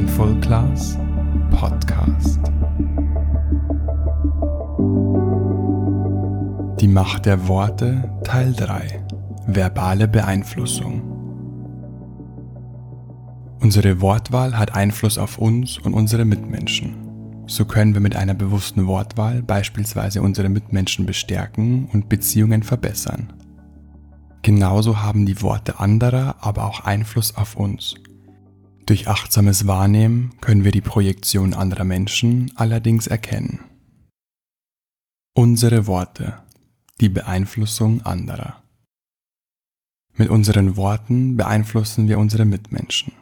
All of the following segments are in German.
Mindful Class Podcast. Die Macht der Worte Teil 3 Verbale Beeinflussung Unsere Wortwahl hat Einfluss auf uns und unsere Mitmenschen. So können wir mit einer bewussten Wortwahl beispielsweise unsere Mitmenschen bestärken und Beziehungen verbessern. Genauso haben die Worte anderer aber auch Einfluss auf uns durch achtsames Wahrnehmen können wir die Projektion anderer Menschen allerdings erkennen. Unsere Worte, die Beeinflussung anderer. Mit unseren Worten beeinflussen wir unsere Mitmenschen.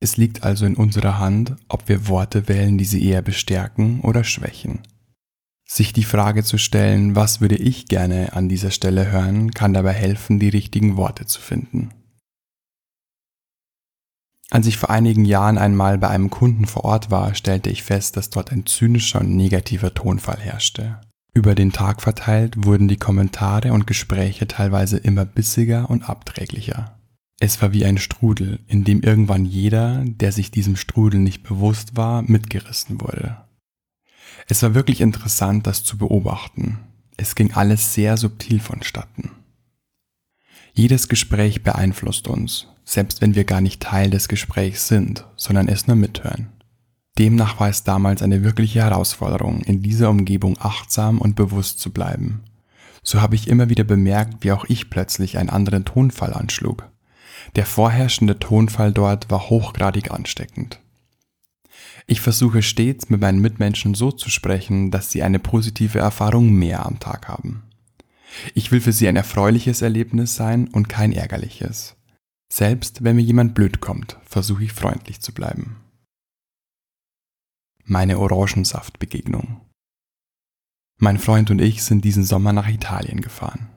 Es liegt also in unserer Hand, ob wir Worte wählen, die sie eher bestärken oder schwächen. Sich die Frage zu stellen, was würde ich gerne an dieser Stelle hören, kann dabei helfen, die richtigen Worte zu finden. Als ich vor einigen Jahren einmal bei einem Kunden vor Ort war, stellte ich fest, dass dort ein zynischer und negativer Tonfall herrschte. Über den Tag verteilt wurden die Kommentare und Gespräche teilweise immer bissiger und abträglicher. Es war wie ein Strudel, in dem irgendwann jeder, der sich diesem Strudel nicht bewusst war, mitgerissen wurde. Es war wirklich interessant, das zu beobachten. Es ging alles sehr subtil vonstatten. Jedes Gespräch beeinflusst uns, selbst wenn wir gar nicht Teil des Gesprächs sind, sondern es nur mithören. Demnach war es damals eine wirkliche Herausforderung, in dieser Umgebung achtsam und bewusst zu bleiben. So habe ich immer wieder bemerkt, wie auch ich plötzlich einen anderen Tonfall anschlug. Der vorherrschende Tonfall dort war hochgradig ansteckend. Ich versuche stets mit meinen Mitmenschen so zu sprechen, dass sie eine positive Erfahrung mehr am Tag haben. Ich will für sie ein erfreuliches Erlebnis sein und kein ärgerliches. Selbst wenn mir jemand blöd kommt, versuche ich freundlich zu bleiben. Meine Orangensaftbegegnung. Mein Freund und ich sind diesen Sommer nach Italien gefahren.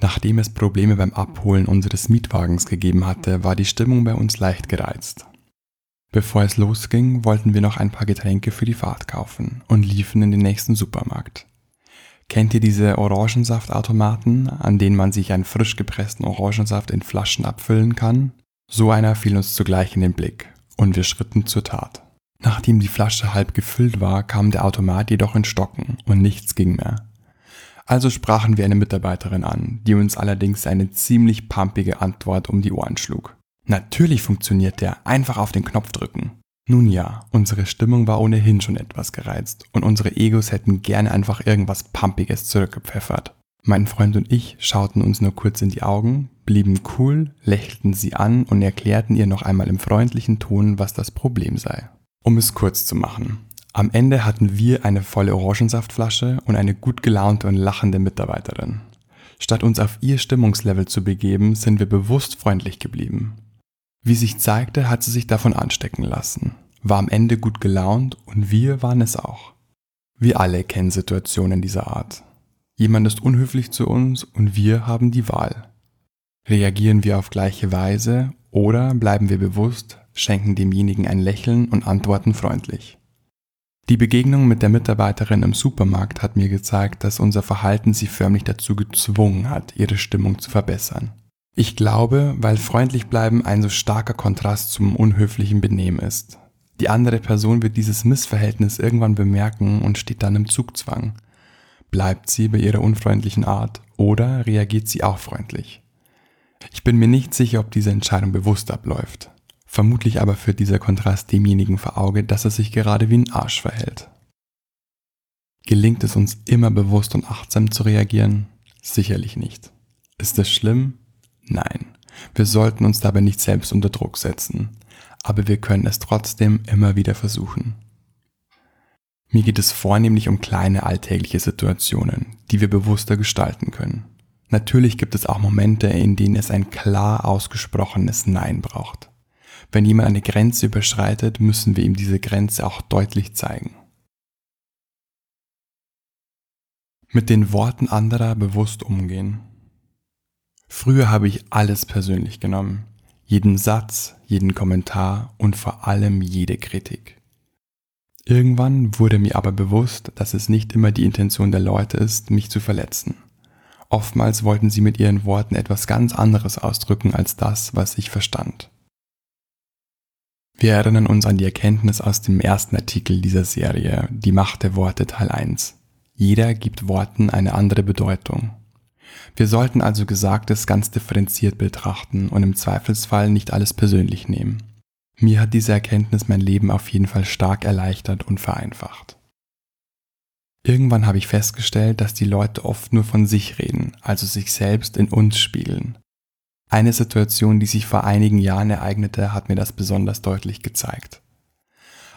Nachdem es Probleme beim Abholen unseres Mietwagens gegeben hatte, war die Stimmung bei uns leicht gereizt. Bevor es losging, wollten wir noch ein paar Getränke für die Fahrt kaufen und liefen in den nächsten Supermarkt. Kennt ihr diese Orangensaftautomaten, an denen man sich einen frisch gepressten Orangensaft in Flaschen abfüllen kann? So einer fiel uns zugleich in den Blick und wir schritten zur Tat. Nachdem die Flasche halb gefüllt war, kam der Automat jedoch in Stocken und nichts ging mehr. Also sprachen wir eine Mitarbeiterin an, die uns allerdings eine ziemlich pumpige Antwort um die Ohren schlug. Natürlich funktioniert der, einfach auf den Knopf drücken. Nun ja, unsere Stimmung war ohnehin schon etwas gereizt und unsere Egos hätten gerne einfach irgendwas Pumpiges zurückgepfeffert. Mein Freund und ich schauten uns nur kurz in die Augen, blieben cool, lächelten sie an und erklärten ihr noch einmal im freundlichen Ton, was das Problem sei. Um es kurz zu machen. Am Ende hatten wir eine volle Orangensaftflasche und eine gut gelaunte und lachende Mitarbeiterin. Statt uns auf ihr Stimmungslevel zu begeben, sind wir bewusst freundlich geblieben. Wie sich zeigte, hat sie sich davon anstecken lassen, war am Ende gut gelaunt und wir waren es auch. Wir alle kennen Situationen dieser Art. Jemand ist unhöflich zu uns und wir haben die Wahl. Reagieren wir auf gleiche Weise oder bleiben wir bewusst, schenken demjenigen ein Lächeln und antworten freundlich. Die Begegnung mit der Mitarbeiterin im Supermarkt hat mir gezeigt, dass unser Verhalten sie förmlich dazu gezwungen hat, ihre Stimmung zu verbessern. Ich glaube, weil freundlich bleiben ein so starker Kontrast zum unhöflichen Benehmen ist. Die andere Person wird dieses Missverhältnis irgendwann bemerken und steht dann im Zugzwang. Bleibt sie bei ihrer unfreundlichen Art oder reagiert sie auch freundlich? Ich bin mir nicht sicher, ob diese Entscheidung bewusst abläuft. Vermutlich aber führt dieser Kontrast demjenigen vor Auge, dass er sich gerade wie ein Arsch verhält. Gelingt es uns immer bewusst und achtsam zu reagieren? Sicherlich nicht. Ist es schlimm? Nein, wir sollten uns dabei nicht selbst unter Druck setzen, aber wir können es trotzdem immer wieder versuchen. Mir geht es vornehmlich um kleine alltägliche Situationen, die wir bewusster gestalten können. Natürlich gibt es auch Momente, in denen es ein klar ausgesprochenes Nein braucht. Wenn jemand eine Grenze überschreitet, müssen wir ihm diese Grenze auch deutlich zeigen. Mit den Worten anderer bewusst umgehen. Früher habe ich alles persönlich genommen. Jeden Satz, jeden Kommentar und vor allem jede Kritik. Irgendwann wurde mir aber bewusst, dass es nicht immer die Intention der Leute ist, mich zu verletzen. Oftmals wollten sie mit ihren Worten etwas ganz anderes ausdrücken als das, was ich verstand. Wir erinnern uns an die Erkenntnis aus dem ersten Artikel dieser Serie, Die Macht der Worte Teil 1. Jeder gibt Worten eine andere Bedeutung. Wir sollten also Gesagtes ganz differenziert betrachten und im Zweifelsfall nicht alles persönlich nehmen. Mir hat diese Erkenntnis mein Leben auf jeden Fall stark erleichtert und vereinfacht. Irgendwann habe ich festgestellt, dass die Leute oft nur von sich reden, also sich selbst in uns spiegeln. Eine Situation, die sich vor einigen Jahren ereignete, hat mir das besonders deutlich gezeigt.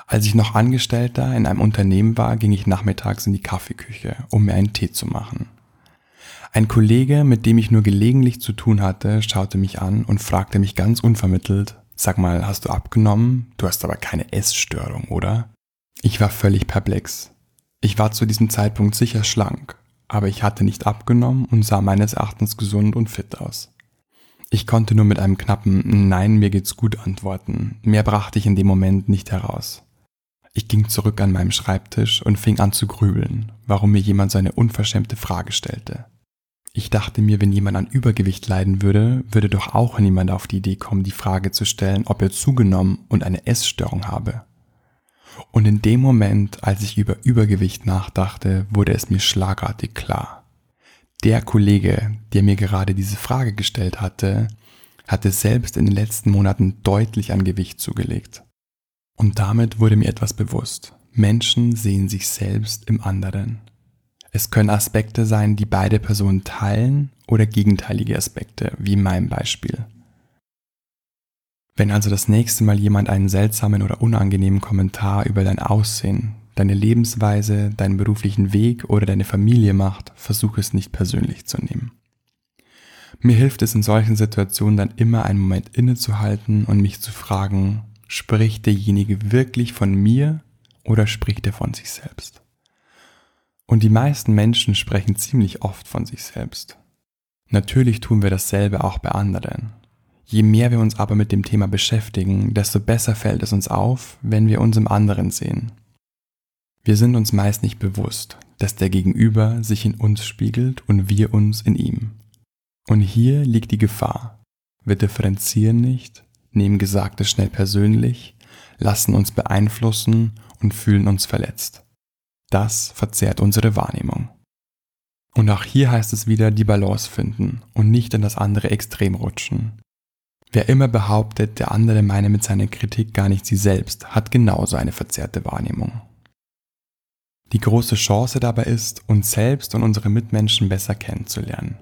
Als ich noch Angestellter in einem Unternehmen war, ging ich nachmittags in die Kaffeeküche, um mir einen Tee zu machen. Ein Kollege, mit dem ich nur gelegentlich zu tun hatte, schaute mich an und fragte mich ganz unvermittelt, sag mal, hast du abgenommen? Du hast aber keine Essstörung, oder? Ich war völlig perplex. Ich war zu diesem Zeitpunkt sicher schlank, aber ich hatte nicht abgenommen und sah meines Erachtens gesund und fit aus. Ich konnte nur mit einem knappen Nein, mir geht's gut antworten. Mehr brachte ich in dem Moment nicht heraus. Ich ging zurück an meinem Schreibtisch und fing an zu grübeln, warum mir jemand so eine unverschämte Frage stellte. Ich dachte mir, wenn jemand an Übergewicht leiden würde, würde doch auch niemand auf die Idee kommen, die Frage zu stellen, ob er zugenommen und eine Essstörung habe. Und in dem Moment, als ich über Übergewicht nachdachte, wurde es mir schlagartig klar. Der Kollege, der mir gerade diese Frage gestellt hatte, hatte selbst in den letzten Monaten deutlich an Gewicht zugelegt. Und damit wurde mir etwas bewusst. Menschen sehen sich selbst im anderen. Es können Aspekte sein, die beide Personen teilen oder gegenteilige Aspekte, wie in meinem Beispiel. Wenn also das nächste Mal jemand einen seltsamen oder unangenehmen Kommentar über dein Aussehen, deine Lebensweise, deinen beruflichen Weg oder deine Familie macht, versuche es nicht persönlich zu nehmen. Mir hilft es in solchen Situationen dann immer einen Moment innezuhalten und mich zu fragen, spricht derjenige wirklich von mir oder spricht er von sich selbst? Und die meisten Menschen sprechen ziemlich oft von sich selbst. Natürlich tun wir dasselbe auch bei anderen. Je mehr wir uns aber mit dem Thema beschäftigen, desto besser fällt es uns auf, wenn wir uns im anderen sehen. Wir sind uns meist nicht bewusst, dass der Gegenüber sich in uns spiegelt und wir uns in ihm. Und hier liegt die Gefahr. Wir differenzieren nicht, nehmen Gesagtes schnell persönlich, lassen uns beeinflussen und fühlen uns verletzt. Das verzerrt unsere Wahrnehmung. Und auch hier heißt es wieder die Balance finden und nicht in das andere Extrem rutschen. Wer immer behauptet, der andere meine mit seiner Kritik gar nicht sie selbst, hat genauso eine verzerrte Wahrnehmung. Die große Chance dabei ist, uns selbst und unsere Mitmenschen besser kennenzulernen.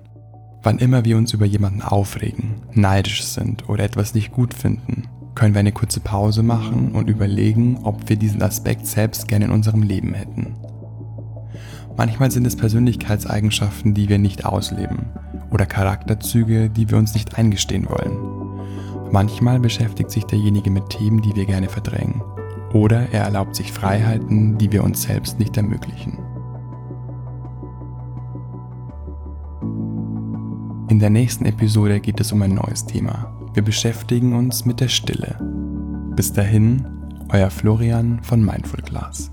Wann immer wir uns über jemanden aufregen, neidisch sind oder etwas nicht gut finden, können wir eine kurze Pause machen und überlegen, ob wir diesen Aspekt selbst gerne in unserem Leben hätten. Manchmal sind es Persönlichkeitseigenschaften, die wir nicht ausleben oder Charakterzüge, die wir uns nicht eingestehen wollen. Manchmal beschäftigt sich derjenige mit Themen, die wir gerne verdrängen. Oder er erlaubt sich Freiheiten, die wir uns selbst nicht ermöglichen. In der nächsten Episode geht es um ein neues Thema. Wir beschäftigen uns mit der Stille. Bis dahin, euer Florian von Mindful Class.